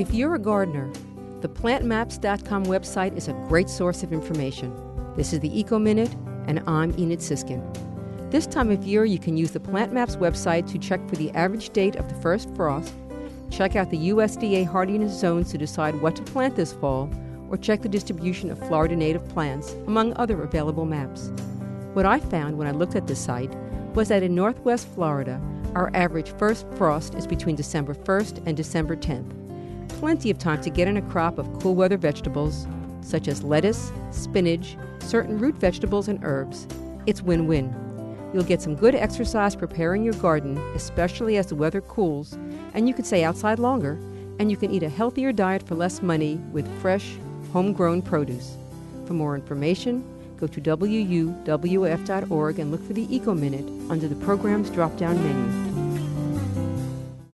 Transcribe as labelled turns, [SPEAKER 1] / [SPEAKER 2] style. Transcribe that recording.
[SPEAKER 1] If you're a gardener, the plantmaps.com website is a great source of information. This is the Eco Minute, and I'm Enid Sisskin. This time of year, you can use the Plant Maps website to check for the average date of the first frost, check out the USDA hardiness zones to decide what to plant this fall, or check the distribution of Florida native plants, among other available maps. What I found when I looked at the site was that in northwest Florida, our average first frost is between December 1st and December 10th. Plenty of time to get in a crop of cool weather vegetables, such as lettuce, spinach, certain root vegetables, and herbs. It's win win. You'll get some good exercise preparing your garden, especially as the weather cools, and you can stay outside longer, and you can eat a healthier diet for less money with fresh, homegrown produce. For more information, go to wuwf.org and look for the Eco Minute under the program's drop down menu.